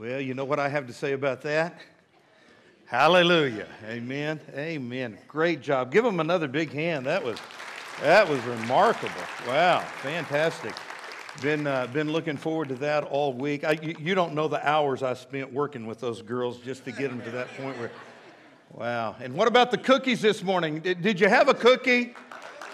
Well, you know what I have to say about that? Hallelujah. Amen. Amen. Great job. Give them another big hand. That was that was remarkable. Wow, fantastic. Been uh, been looking forward to that all week. I, you, you don't know the hours I spent working with those girls just to get them to that point where. Wow. And what about the cookies this morning? Did, did you have a cookie?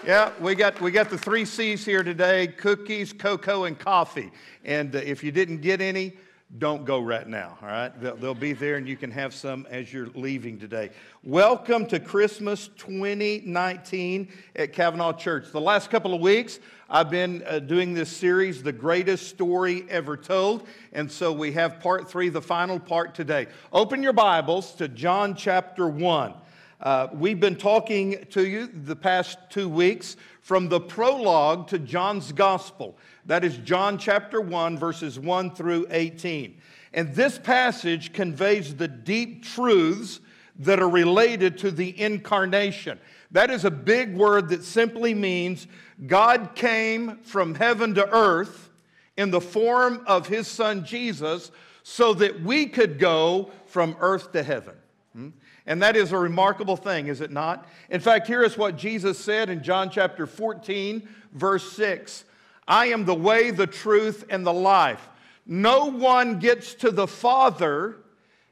Yeah, we got, we got the three C's here today cookies, cocoa, and coffee. And uh, if you didn't get any, don't go right now, all right? They'll, they'll, be there and you can have some as you're leaving today. Welcome to Christmas 2019 at Cavanaugh Church. The last couple of weeks, I've been uh, doing this series, The Greatest Story Ever Told. And so we have part three, the final part today. Open your Bibles to John chapter 1. Uh, we've been talking to you the past two weeks from the prologue to John's Gospel. That is John chapter 1, verses 1 through 18. And this passage conveys the deep truths that are related to the incarnation. That is a big word that simply means God came from heaven to earth in the form of his son Jesus so that we could go from earth to heaven. Hmm? And that is a remarkable thing, is it not? In fact, here is what Jesus said in John chapter 14, verse 6 I am the way, the truth, and the life. No one gets to the Father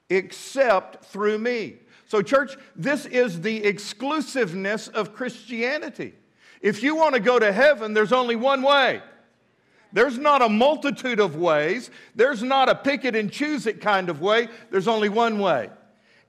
except through me. So, church, this is the exclusiveness of Christianity. If you want to go to heaven, there's only one way. There's not a multitude of ways. There's not a pick it and choose it kind of way. There's only one way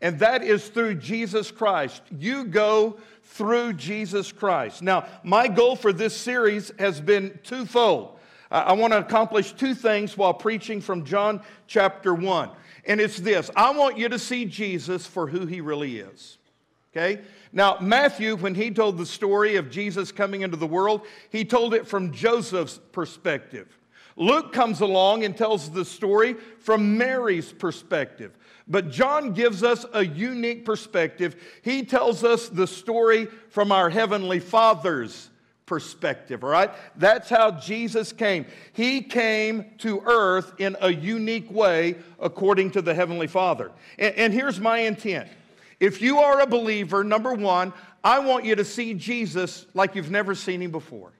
and that is through Jesus Christ. You go through Jesus Christ. Now, my goal for this series has been twofold. I want to accomplish two things while preaching from John chapter 1. And it's this I want you to see Jesus for who he really is. Okay? Now, Matthew, when he told the story of Jesus coming into the world, he told it from Joseph's perspective. Luke comes along and tells the story from Mary's perspective. But John gives us a unique perspective. He tells us the story from our Heavenly Father's perspective, all right? That's how Jesus came. He came to earth in a unique way according to the Heavenly Father. And, and here's my intent. If you are a believer, number one, I want you to see Jesus like you've never seen him before.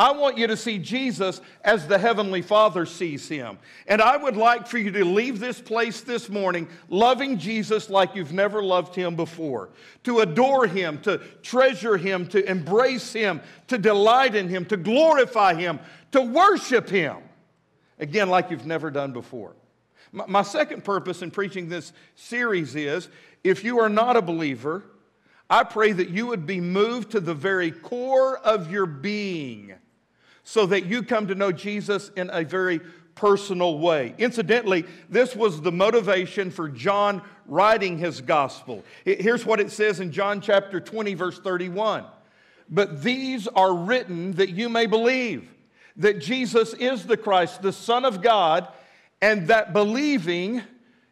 I want you to see Jesus as the Heavenly Father sees him. And I would like for you to leave this place this morning loving Jesus like you've never loved him before, to adore him, to treasure him, to embrace him, to delight in him, to glorify him, to worship him, again, like you've never done before. My second purpose in preaching this series is if you are not a believer, I pray that you would be moved to the very core of your being so that you come to know Jesus in a very personal way. Incidentally, this was the motivation for John writing his gospel. Here's what it says in John chapter 20, verse 31. But these are written that you may believe that Jesus is the Christ, the Son of God, and that believing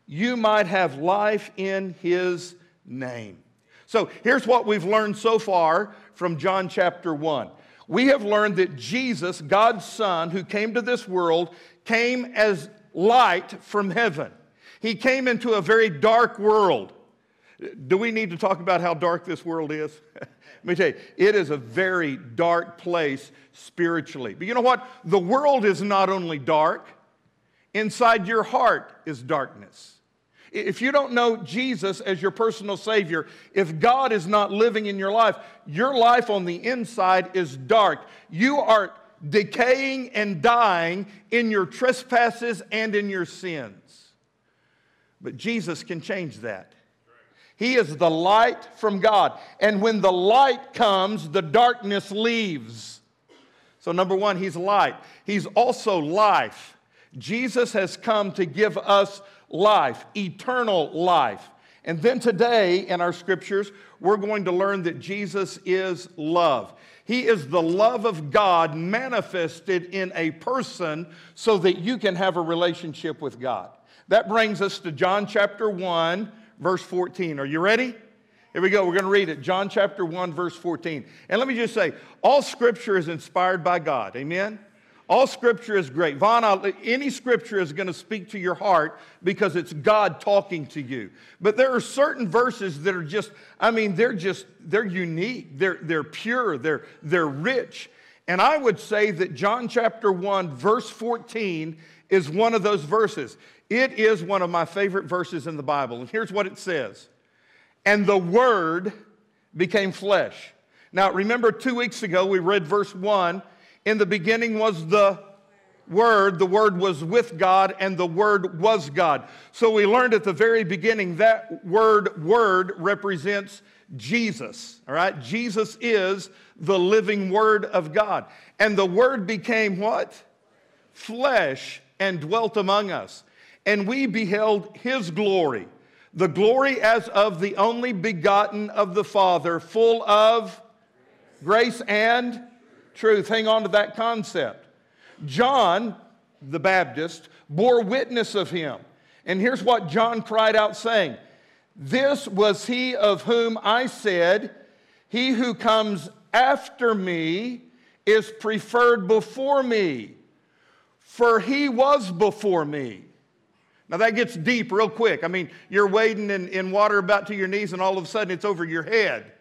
you might have life in his name. So here's what we've learned so far from John chapter 1 we have learned that Jesus, God's Son, who came to this world, came as light from heaven. He came into a very dark world. Do we need to talk about how dark this world is? Let me tell you, it is a very dark place spiritually. But you know what? The world is not only dark, inside your heart is darkness. If you don't know Jesus as your personal Savior, if God is not living in your life, your life on the inside is dark. You are decaying and dying in your trespasses and in your sins. But Jesus can change that. He is the light from God. And when the light comes, the darkness leaves. So, number one, He's light. He's also life. Jesus has come to give us life, eternal life. And then today in our scriptures, we're going to learn that Jesus is love. He is the love of God manifested in a person so that you can have a relationship with God. That brings us to John chapter 1, verse 14. Are you ready? Here we go. We're going to read it. John chapter 1, verse 14. And let me just say all scripture is inspired by God. Amen? All scripture is great. Vaughn, any scripture is going to speak to your heart because it's God talking to you. But there are certain verses that are just, I mean, they're just, they're unique, they're, they're pure, they're, they're rich. And I would say that John chapter 1, verse 14, is one of those verses. It is one of my favorite verses in the Bible. And here's what it says And the Word became flesh. Now, remember two weeks ago we read verse 1 In the beginning was the Word, the Word was with God, and the Word was God. So we learned at the very beginning that word, Word, represents Jesus, all right? Jesus is the living Word of God. And the Word became what? Flesh and dwelt among us. And we beheld His glory, the glory as of the only begotten of the Father, full of grace and truth. Hang on to that concept. John, the Baptist, bore witness of him. And here's what John cried out, saying, This was he of whom I said, He who comes after me is preferred before me, for he was before me. Now that gets deep real quick. I mean, you're wading in, in water about to your knees, and all of a sudden it's over your head.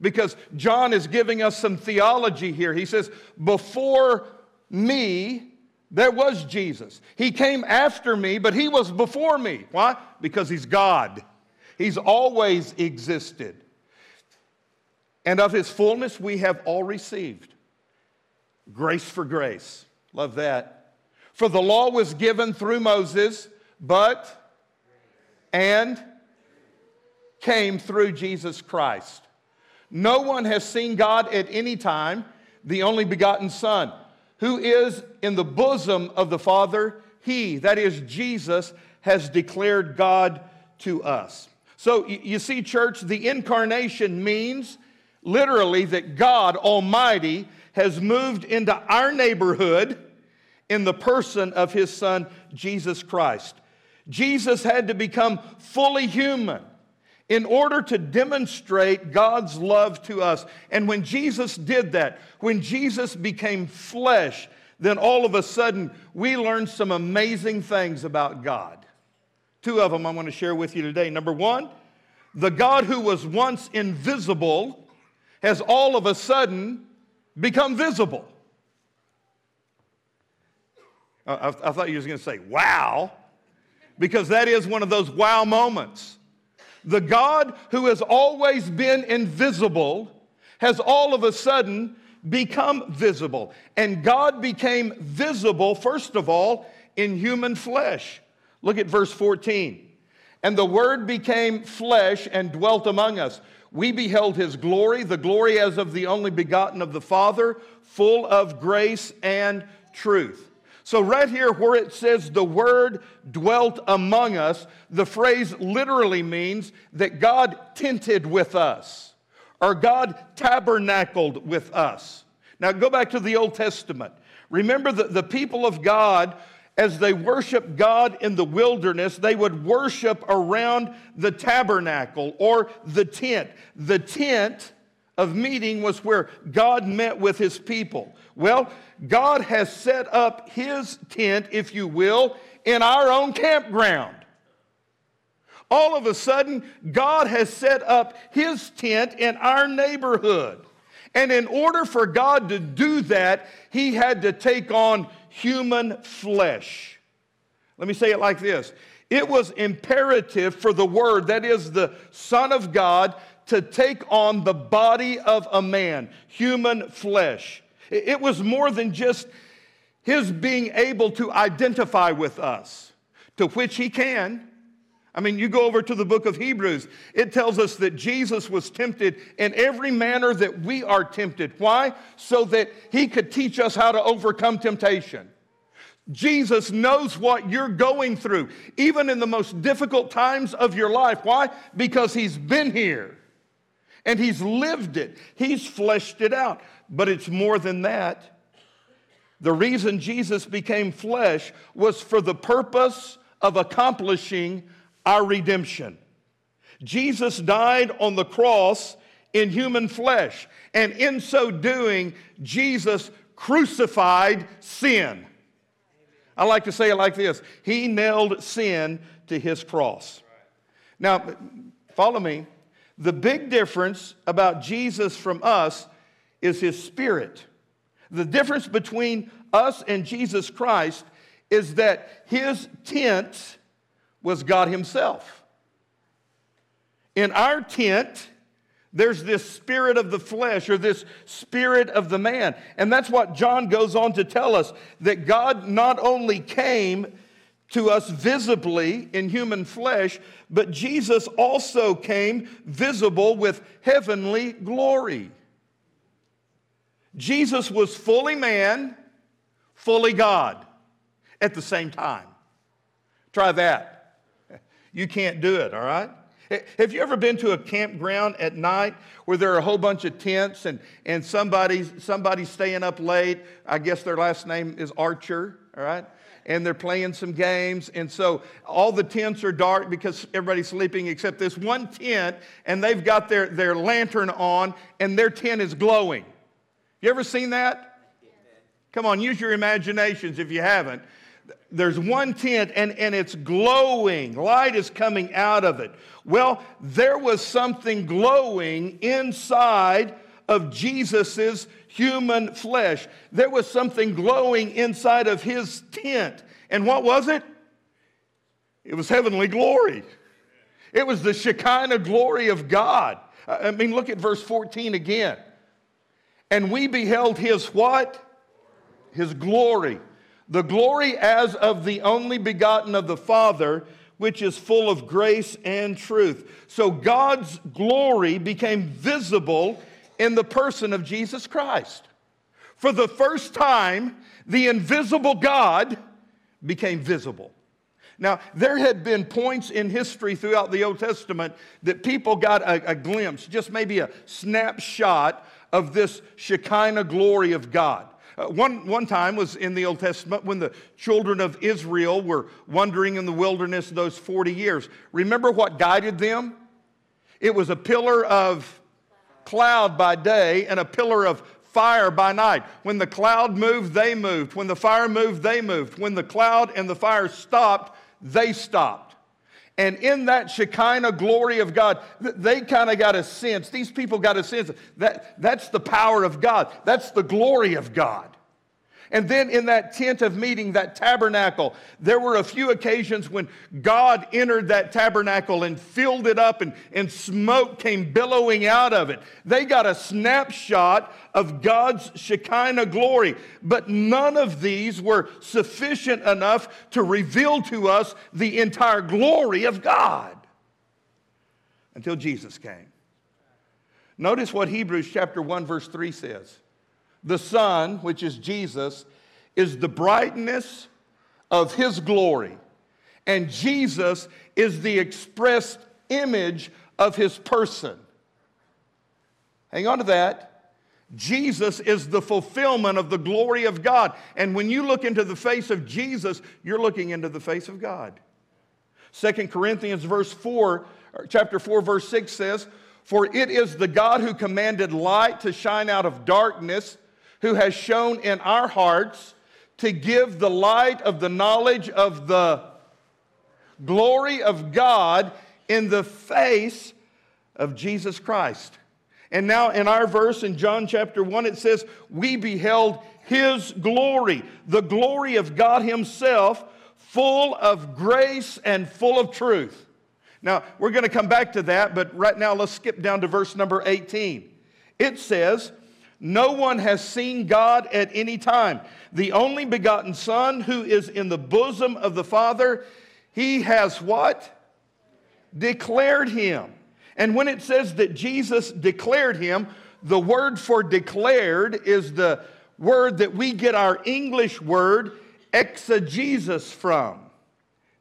Because John is giving us some theology here. He says, Before me, there was Jesus. He came after me, but he was before me. Why? Because he's God. He's always existed. And of his fullness we have all received. Grace for grace. Love that. For the law was given through Moses, but and came through Jesus Christ. No one has seen God at any time, the only begotten Son, who is in the bosom of the Father. He, that is Jesus, has declared God to us. So you see, church, the incarnation means literally that God Almighty has moved into our neighborhood in the person of his son, Jesus Christ. Jesus had to become fully human in order to demonstrate God's love to us. And when Jesus did that, when Jesus became flesh, then all of a sudden we learned some amazing things about God. Two of them I'm going to share with you today. Number one, the God who was once invisible has all of a sudden become visible. I, I thought you were going to say, wow, because that is one of those wow moments. The God who has always been invisible has all of a sudden become visible. And God became visible, first of all, in human flesh. Look at verse 14. And the Word became flesh and dwelt among us. We beheld his glory, the glory as of the only begotten of the Father, full of grace and truth. So, right here where it says the word dwelt among us, the phrase literally means that God tented with us or God tabernacled with us. Now, go back to the Old Testament. Remember that the people of God, as they worship God in the wilderness, they would worship around the tabernacle or the tent. The tent of meeting was where God met with his people. Well, God has set up his tent, if you will, in our own campground. All of a sudden, God has set up his tent in our neighborhood. And in order for God to do that, he had to take on human flesh. Let me say it like this it was imperative for the Word, that is the Son of God, to take on the body of a man, human flesh. It was more than just his being able to identify with us, to which he can. I mean, you go over to the book of Hebrews, it tells us that Jesus was tempted in every manner that we are tempted. Why? So that he could teach us how to overcome temptation. Jesus knows what you're going through, even in the most difficult times of your life. Why? Because he's been here and he's lived it, he's fleshed it out. But it's more than that. The reason Jesus became flesh was for the purpose of accomplishing our redemption. Jesus died on the cross in human flesh, and in so doing, Jesus crucified sin. I like to say it like this He nailed sin to his cross. Now, follow me. The big difference about Jesus from us is his spirit. The difference between us and Jesus Christ is that his tent was God himself. In our tent, there's this spirit of the flesh or this spirit of the man. And that's what John goes on to tell us that God not only came to us visibly in human flesh, but Jesus also came visible with heavenly glory. Jesus was fully man, fully God at the same time. Try that. You can't do it, all right? Have you ever been to a campground at night where there are a whole bunch of tents and, and somebody's, somebody's staying up late? I guess their last name is Archer, all right? And they're playing some games. And so all the tents are dark because everybody's sleeping except this one tent, and they've got their, their lantern on, and their tent is glowing. You ever seen that? Come on, use your imaginations if you haven't there's one tent and, and it's glowing. Light is coming out of it. Well, there was something glowing inside of Jesus's human flesh. There was something glowing inside of his tent. And what was it? It was heavenly glory. It was the Shekinah glory of God. Uh, I mean, look at verse 14 again. And we beheld his what? His glory the glory as of the only begotten of the Father, which is full of grace and truth. So God's glory became visible in the person of Jesus Christ. For the first time, the invisible God became visible. Now, there had been points in history throughout the Old Testament that people got a, a, glimpse, just maybe a snapshot of this Shekinah glory of God. Uh, one, one time was in the Old Testament when the children of Israel were wandering in the wilderness those 40 years. Remember what guided them? It was a pillar of cloud by day and a pillar of fire by night. When the cloud moved, they moved. When the fire moved, they moved. When the cloud and the fire stopped, they stopped. And in that Shekinah glory of God, they kind of got a sense, these people got a sense that that's the power of God, that's the glory of God. And then in that tent of meeting, that tabernacle, there were a few occasions when God entered that tabernacle and filled it up and, and smoke came billowing out of it. They got a snapshot of God's Shekinah glory, but none of these were sufficient enough to reveal to us the entire glory of God until Jesus came. Notice what Hebrews chapter 1 verse 3 says. The Son, which is Jesus, is the brightness of his glory. And Jesus is the expressed image of his person. Hang on to that. Jesus is the fulfillment of the glory of God. And when you look into the face of Jesus, you're looking into the face of God. Second Corinthians verse 4, chapter 4 verse 6 says, "For it is the God who commanded light to shine out of darkness who has shown in our hearts to give the light of the knowledge of the glory of God in the face of Jesus Christ. And now in our verse in John chapter 1, it says, We beheld his glory, the glory of God himself, full of grace and full of truth. Now, we're going to come back to that, but right now let's skip down to verse number 18. It says, no one has seen God at any time. The only begotten Son who is in the bosom of the Father, he has what? Declared him. And when it says that Jesus declared him, the word for declared is the word that we get our English word exegesis from.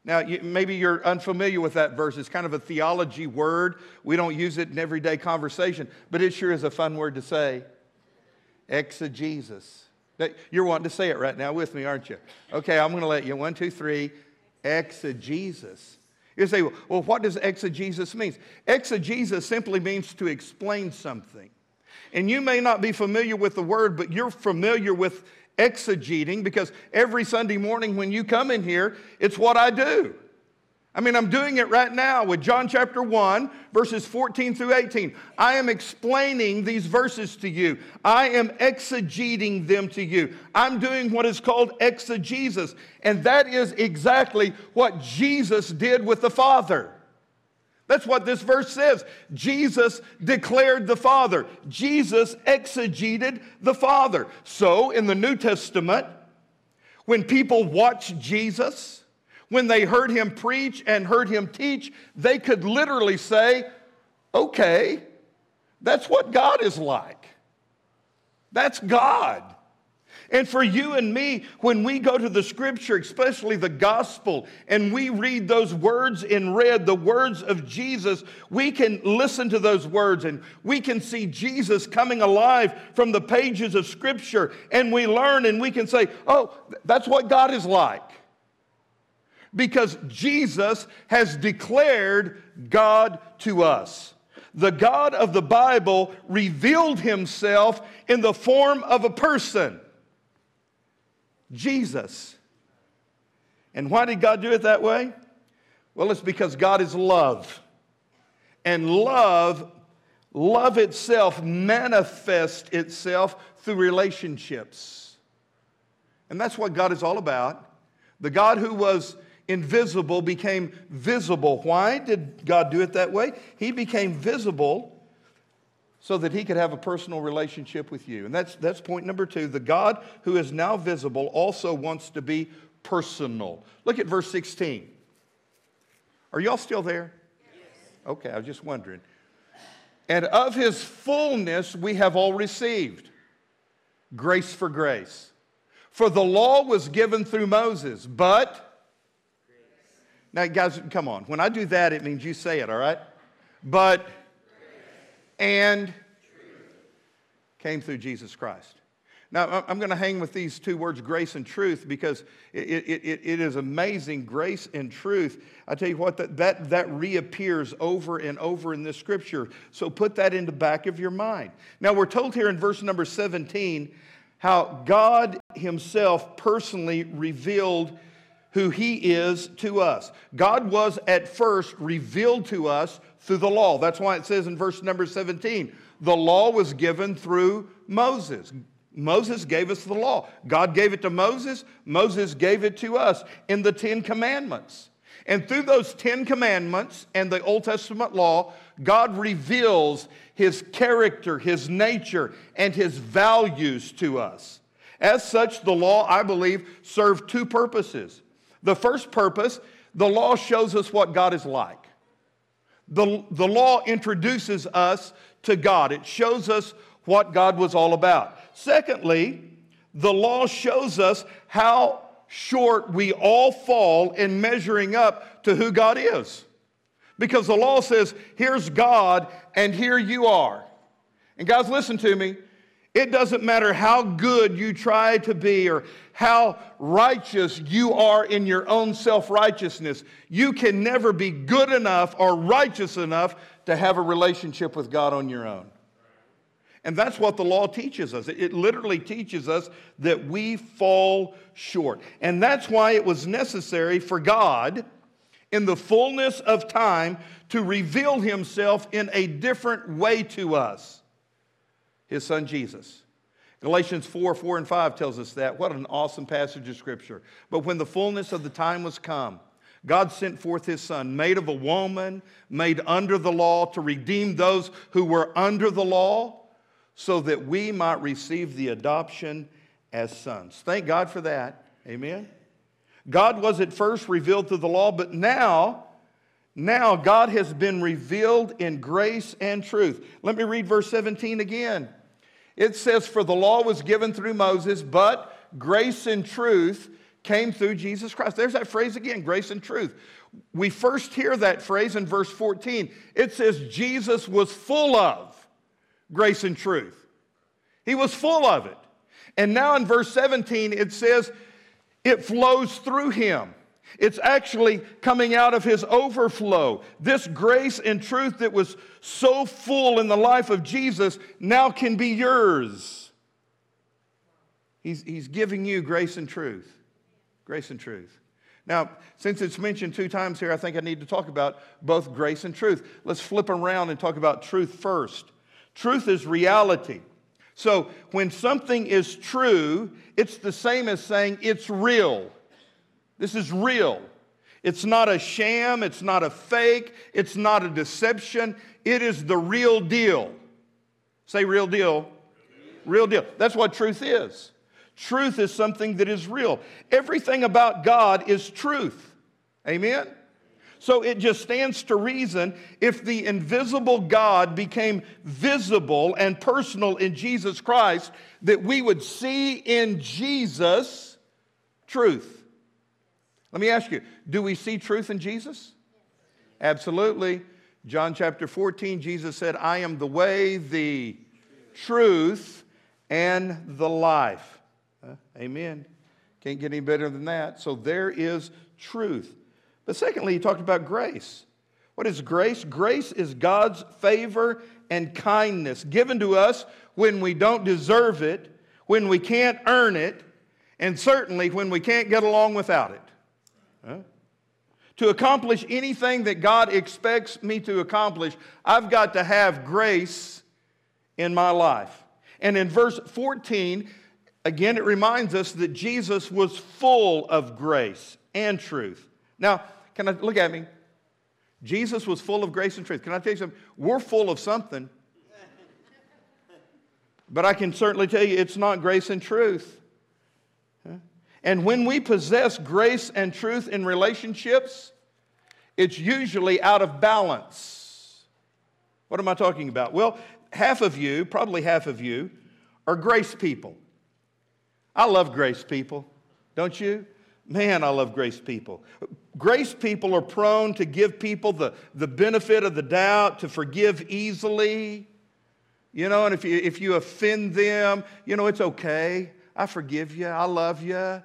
Now, you, maybe you're unfamiliar with that verse. It's kind of a theology word. We don't use it in everyday conversation, but it sure is a fun word to say. Exegesis. You're wanting to say it right now with me, aren't you? Okay, I'm going to let you. One, two, three. Exegesis. You say, well, what does exegesis mean? Exegesis simply means to explain something. And you may not be familiar with the word, but you're familiar with exegeting because every Sunday morning when you come in here, it's what I do. I mean, I'm doing it right now with John chapter 1, verses 14 through 18. I am explaining these verses to you. I am exegeting them to you. I'm doing what is called exegesis, and that is exactly what Jesus did with the Father. That's what this verse says. Jesus declared the Father. Jesus exegeted the Father. So, in the New Testament, when people watch Jesus, when they heard him preach and heard him teach, they could literally say, okay, that's what God is like. That's God. And for you and me, when we go to the scripture, especially the gospel, and we read those words in red, the words of Jesus, we can listen to those words and we can see Jesus coming alive from the pages of scripture. And we learn and we can say, oh, that's what God is like. Because Jesus has declared God to us the God of the Bible revealed himself in the form of a person. Jesus. And why did God do it that way? Well, it's because God is love. And love, love itself manifests itself through relationships. And that's what God is all about. The God who was invisible became visible. Why did God do it that way? He became visible so that he could have a personal relationship with you. And that's, that's point number two. The God who is now visible also wants to be personal. Look at verse 16. Are y'all still there? Yes. Okay, I was just wondering. And of his fullness we have all received grace for grace. For the law was given through Moses, but. Now, guys, come on. When I do that, it means you say it, all right? But and came through Jesus Christ. Now, I'm going to hang with these two words, grace and truth, because it, it, it is amazing. Grace and truth. I tell you what, that, that, that reappears over and over in this scripture. So put that in the back of your mind. Now, we're told here in verse number 17 how God Himself personally revealed who He is to us. God was at first revealed to us through the law. That's why it says in verse number 17, the law was given through Moses. Moses gave us the law. God gave it to Moses. Moses gave it to us in the Ten Commandments. And through those Ten Commandments and the Old Testament law, God reveals his character, his nature, and his values to us. As such, the law, I believe, served two purposes. The first purpose, the law shows us what God is like. The, the law introduces us to God, it shows us what God was all about. Secondly, the law shows us how short we all fall in measuring up to who God is. Because the law says, here's God and here you are. And guys, listen to me. It doesn't matter how good you try to be or how righteous you are in your own self righteousness. You can never be good enough or righteous enough to have a relationship with God on your own. And that's what the law teaches us. It literally teaches us that we fall short. And that's why it was necessary for God, in the fullness of time, to reveal himself in a different way to us his son Jesus. Galatians 4 4 and 5 tells us that. What an awesome passage of scripture. But when the fullness of the time was come, God sent forth his son, made of a woman, made under the law, to redeem those who were under the law, so that we might receive the adoption as sons. Thank God for that. Amen. God was at first revealed through the law, but now, now God has been revealed in grace and truth. Let me read verse 17 again. It says, For the law was given through Moses, but grace and truth came through Jesus Christ. There's that phrase again grace and truth. We first hear that phrase in verse 14. It says, Jesus was full of grace and truth. He was full of it. And now in verse 17, it says, it flows through him. It's actually coming out of his overflow. This grace and truth that was so full in the life of Jesus now can be yours. He's, he's giving you grace and truth. Grace and truth. Now, since it's mentioned two times here, I think I need to talk about both grace and truth. Let's flip around and talk about truth first. Truth is reality. So, when something is true, it's the same as saying it's real. This is real. It's not a sham, it's not a fake, it's not a deception. It is the real deal. Say real deal. Real deal. That's what truth is. Truth is something that is real. Everything about God is truth. Amen? So it just stands to reason if the invisible God became visible and personal in Jesus Christ, that we would see in Jesus truth. Let me ask you do we see truth in Jesus? Absolutely. John chapter 14, Jesus said, I am the way, the truth, and the life. Uh, amen. Can't get any better than that. So there is truth. But secondly, he talked about grace. What is grace? Grace is God's favor and kindness given to us when we don't deserve it, when we can't earn it, and certainly when we can't get along without it. Huh? To accomplish anything that God expects me to accomplish, I've got to have grace in my life. And in verse 14, again, it reminds us that Jesus was full of grace and truth. Now, can I look at me? Jesus was full of grace and truth. Can I tell you something? We're full of something. But I can certainly tell you it's not grace and truth. And when we possess grace and truth in relationships, it's usually out of balance. What am I talking about? Well, half of you, probably half of you, are grace people. I love grace people, don't you? Man, I love grace people. Grace people are prone to give people the, the benefit of the doubt, to forgive easily. You know, and if you, if you offend them, you know, it's okay. I forgive you. I love you.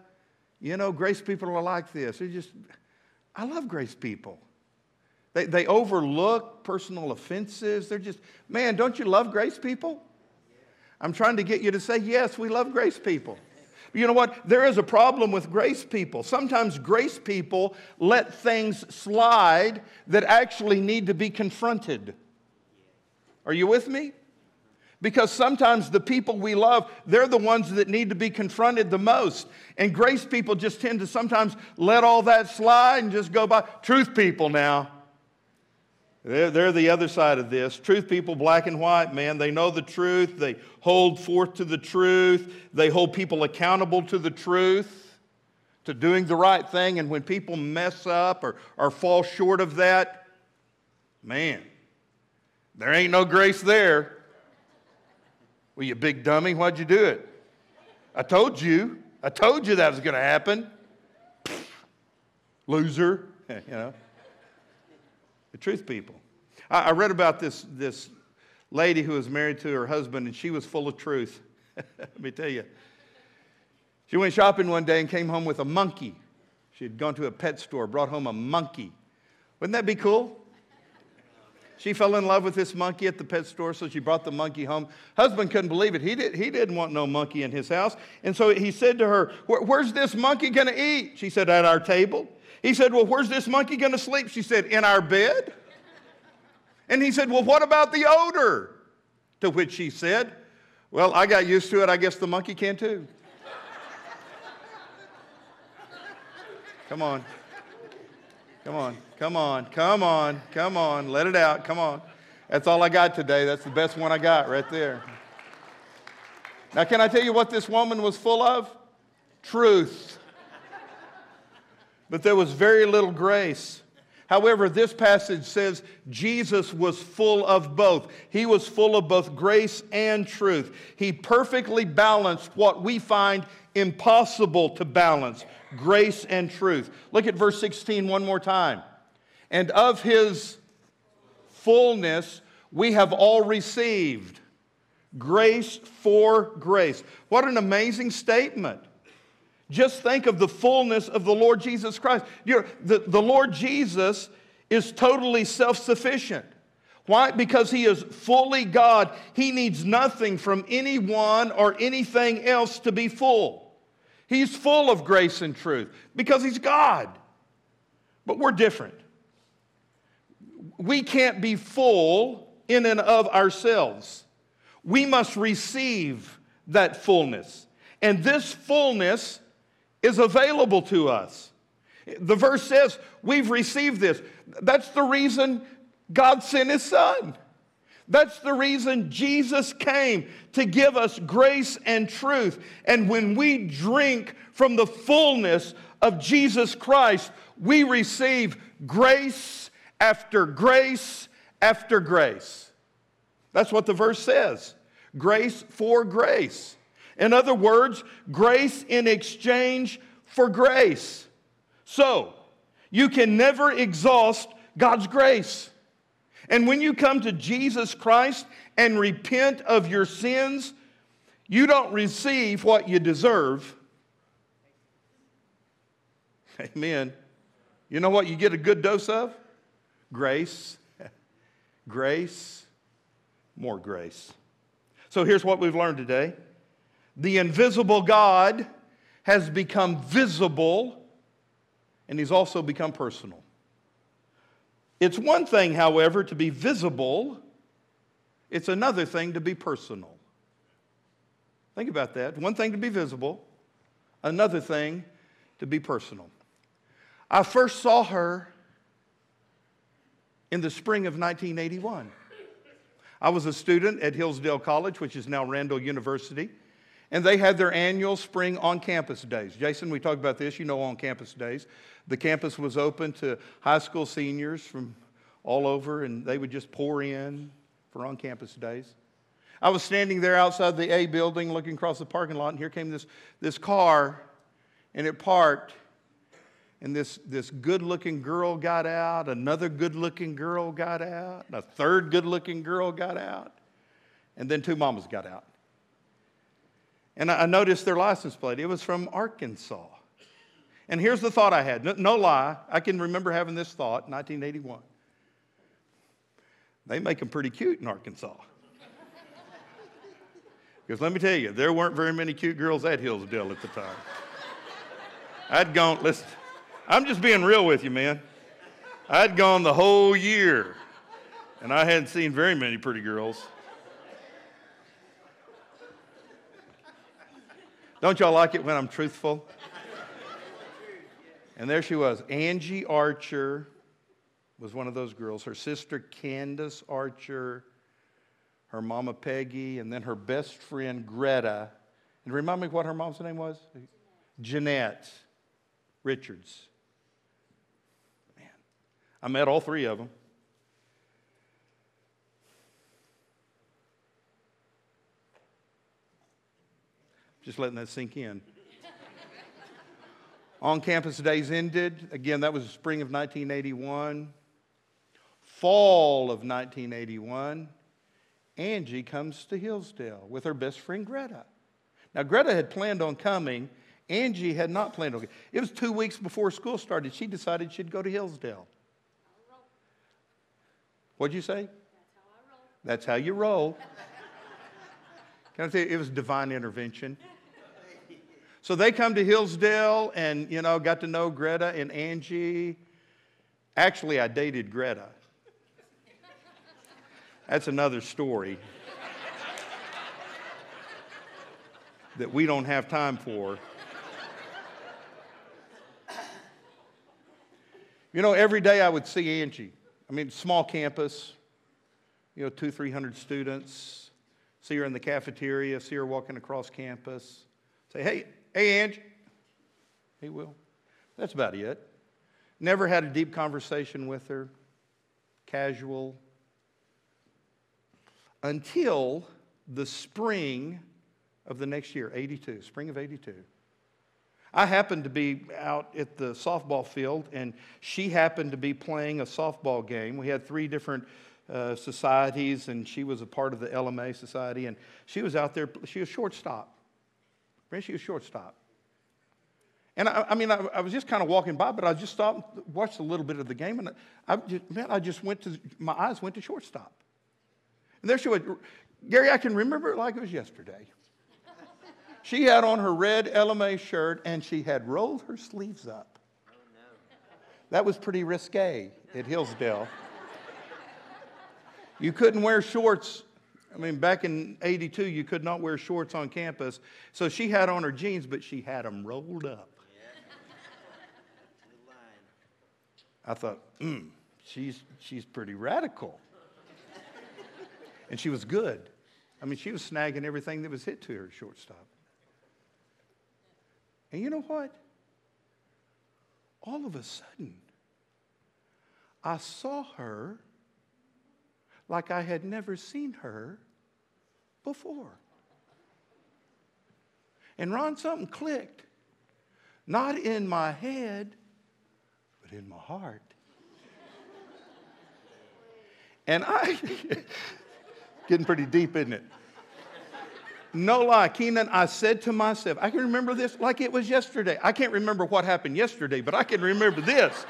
You know, grace people are like this. They just, I love grace people. They, they overlook personal offenses. They're just, man, don't you love grace people? I'm trying to get you to say, yes, we love grace people. You know what? There is a problem with grace people. Sometimes grace people let things slide that actually need to be confronted. Are you with me? Because sometimes the people we love, they're the ones that need to be confronted the most. And grace people just tend to sometimes let all that slide and just go by. Truth people now. They're, they're the other side of this. Truth people, black and white, man, they know the truth. They hold forth to the truth. They hold people accountable to the truth, to doing the right thing. And when people mess up or, or fall short of that, man, there ain't no grace there. Well, you big dummy, why'd you do it? I told you. I told you that was going to happen. Loser, you know. The truth people. I, I read about this, this lady who was married to her husband, and she was full of truth. Let me tell you. She went shopping one day and came home with a monkey. She had gone to a pet store, brought home a monkey. Wouldn't that be cool? She fell in love with this monkey at the pet store, so she brought the monkey home. Husband couldn't believe it. He, did, he didn't want no monkey in his house. And so he said to her, Where's this monkey going to eat? She said, At our table. He said, Well, where's this monkey going to sleep? She said, In our bed. And he said, Well, what about the odor? To which she said, Well, I got used to it. I guess the monkey can too. Come on. Come on, come on, come on, come on. Let it out. Come on. That's all I got today. That's the best one I got right there. Now, can I tell you what this woman was full of? Truth. But there was very little grace. However, this passage says Jesus was full of both. He was full of both grace and truth. He perfectly balanced what we find impossible to balance grace and truth. Look at verse 16 one more time. And of his fullness we have all received grace for grace. What an amazing statement. Just think of the fullness of the Lord Jesus Christ. The, the Lord Jesus is totally self sufficient. Why? Because he is fully God. He needs nothing from anyone or anything else to be full. He's full of grace and truth because he's God. But we're different. We can't be full in and of ourselves. We must receive that fullness. And this fullness is available to us. The verse says, We've received this. That's the reason God sent His Son. That's the reason Jesus came to give us grace and truth. And when we drink from the fullness of Jesus Christ, we receive grace after grace after grace. That's what the verse says grace for grace. In other words, grace in exchange for grace. So, you can never exhaust God's grace. And when you come to Jesus Christ and repent of your sins, you don't receive what you deserve. Amen. You know what you get a good dose of? Grace, grace, more grace. So here's what we've learned today the invisible God has become visible, and he's also become personal. It's one thing, however, to be visible, it's another thing to be personal. Think about that. One thing to be visible, another thing to be personal. I first saw her in the spring of 1981. I was a student at Hillsdale College, which is now Randall University, and they had their annual spring on campus days. Jason, we talked about this, you know, on campus days. The campus was open to high school seniors from all over, and they would just pour in for on campus days. I was standing there outside the A building looking across the parking lot, and here came this, this car, and it parked. And this, this good looking girl got out, another good looking girl got out, a third good looking girl got out, and then two mamas got out. And I noticed their license plate. It was from Arkansas. And here's the thought I had no, no lie, I can remember having this thought 1981. They make them pretty cute in Arkansas. Because let me tell you, there weren't very many cute girls at Hillsdale at the time. I'd gone, listen, I'm just being real with you, man. I'd gone the whole year, and I hadn't seen very many pretty girls. Don't y'all like it when I'm truthful? And there she was, Angie Archer was one of those girls. Her sister Candace Archer, her mama Peggy, and then her best friend Greta. And remind me what her mom's name was? Jeanette Richards. Man, I met all three of them. Just letting that sink in. On campus days ended. Again, that was the spring of 1981. Fall of 1981, Angie comes to Hillsdale with her best friend Greta. Now, Greta had planned on coming. Angie had not planned on coming. It was two weeks before school started. She decided she'd go to Hillsdale. What'd you say? That's how I roll. That's how you roll. Can I tell you, it was divine intervention. So they come to Hillsdale and, you know, got to know Greta and Angie. Actually, I dated Greta. That's another story that we don't have time for. You know, every day I would see Angie. I mean, small campus, you know, two, three hundred students. See her in the cafeteria, see her walking across campus. Say, hey, Hey, Angie. He will. That's about it. Never had a deep conversation with her, casual, until the spring of the next year, 82, spring of 82. I happened to be out at the softball field, and she happened to be playing a softball game. We had three different uh, societies, and she was a part of the LMA society, and she was out there, she was shortstop. She was shortstop. And I, I mean, I, I, was just kind of walking by, but I just stopped watched a little bit of the game, and I just, man, I just went to, my eyes went to shortstop. And there she was. Gary, I can remember it like it was yesterday. She had on her red LMA shirt, and she had rolled her sleeves up. That was pretty risque at Hillsdale. you couldn't wear shorts I mean, back in 82, you could not wear shorts on campus. So she had on her jeans, but she had them rolled up. I thought, mm, she's, she's pretty radical. and she was good. I mean, she was snagging everything that was hit to her shortstop. And you know what? All of a sudden, I saw her like I had never seen her before. And Ron, something clicked. Not in my head, but in my heart. And I, getting pretty deep, isn't it? No lie, Keenan, I said to myself, I can remember this like it was yesterday. I can't remember what happened yesterday, but I can remember this.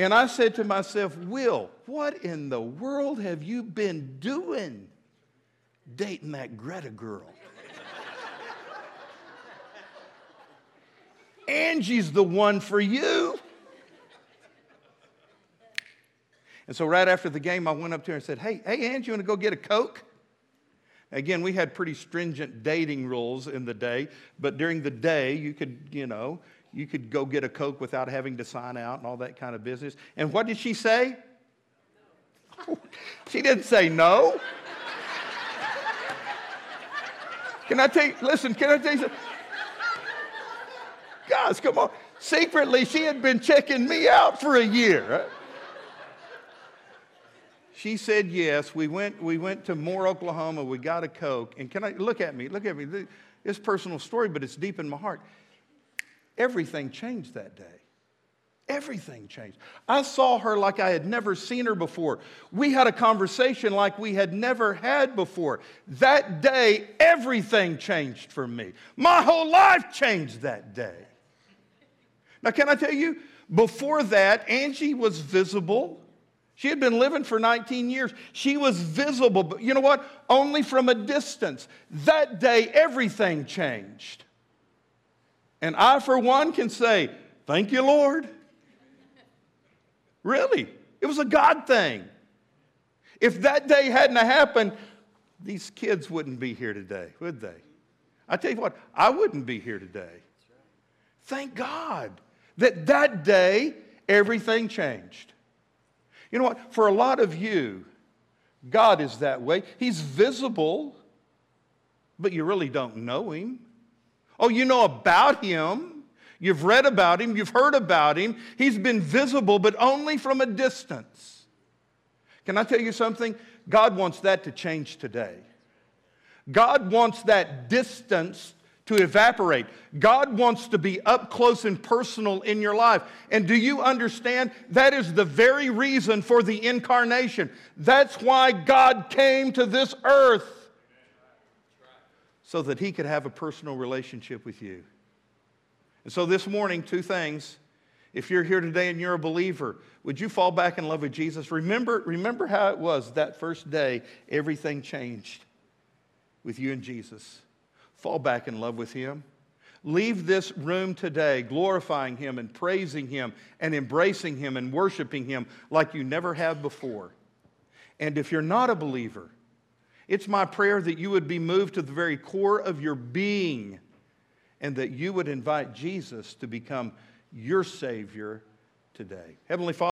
And I said to myself, Will, what in the world have you been doing dating that Greta girl? Angie's the one for you. And so, right after the game, I went up to her and said, Hey, hey, Angie, you want to go get a Coke? Again, we had pretty stringent dating rules in the day, but during the day, you could, you know, you could go get a Coke without having to sign out and all that kind of business. And what did she say? she didn't say no. can I tell you, listen, can I tell you something? Guys, come on. Secretly, she had been checking me out for a year. She said yes. We went, we went to Moore, Oklahoma. We got a Coke. And can I look at me? Look at me. It's personal story, but it's deep in my heart. Everything changed that day. Everything changed. I saw her like I had never seen her before. We had a conversation like we had never had before. That day, everything changed for me. My whole life changed that day. Now, can I tell you, before that, Angie was visible. She had been living for 19 years. She was visible, but you know what? Only from a distance. That day, everything changed. And I, for one, can say, Thank you, Lord. Really, it was a God thing. If that day hadn't happened, these kids wouldn't be here today, would they? I tell you what, I wouldn't be here today. Thank God that that day everything changed. You know what? For a lot of you, God is that way. He's visible, but you really don't know Him. Oh, you know about him. You've read about him. You've heard about him. He's been visible, but only from a distance. Can I tell you something? God wants that to change today. God wants that distance to evaporate. God wants to be up close and personal in your life. And do you understand? That is the very reason for the incarnation. That's why God came to this earth so that he could have a personal relationship with you. And so this morning, two things. If you're here today and you're a believer, would you fall back in love with Jesus? Remember, remember how it was that first day, everything changed with you and Jesus. Fall back in love with him. Leave this room today glorifying him and praising him and embracing him and worshiping him like you never have before. And if you're not a believer, it's my prayer that you would be moved to the very core of your being and that you would invite Jesus to become your Savior today. Heavenly Father,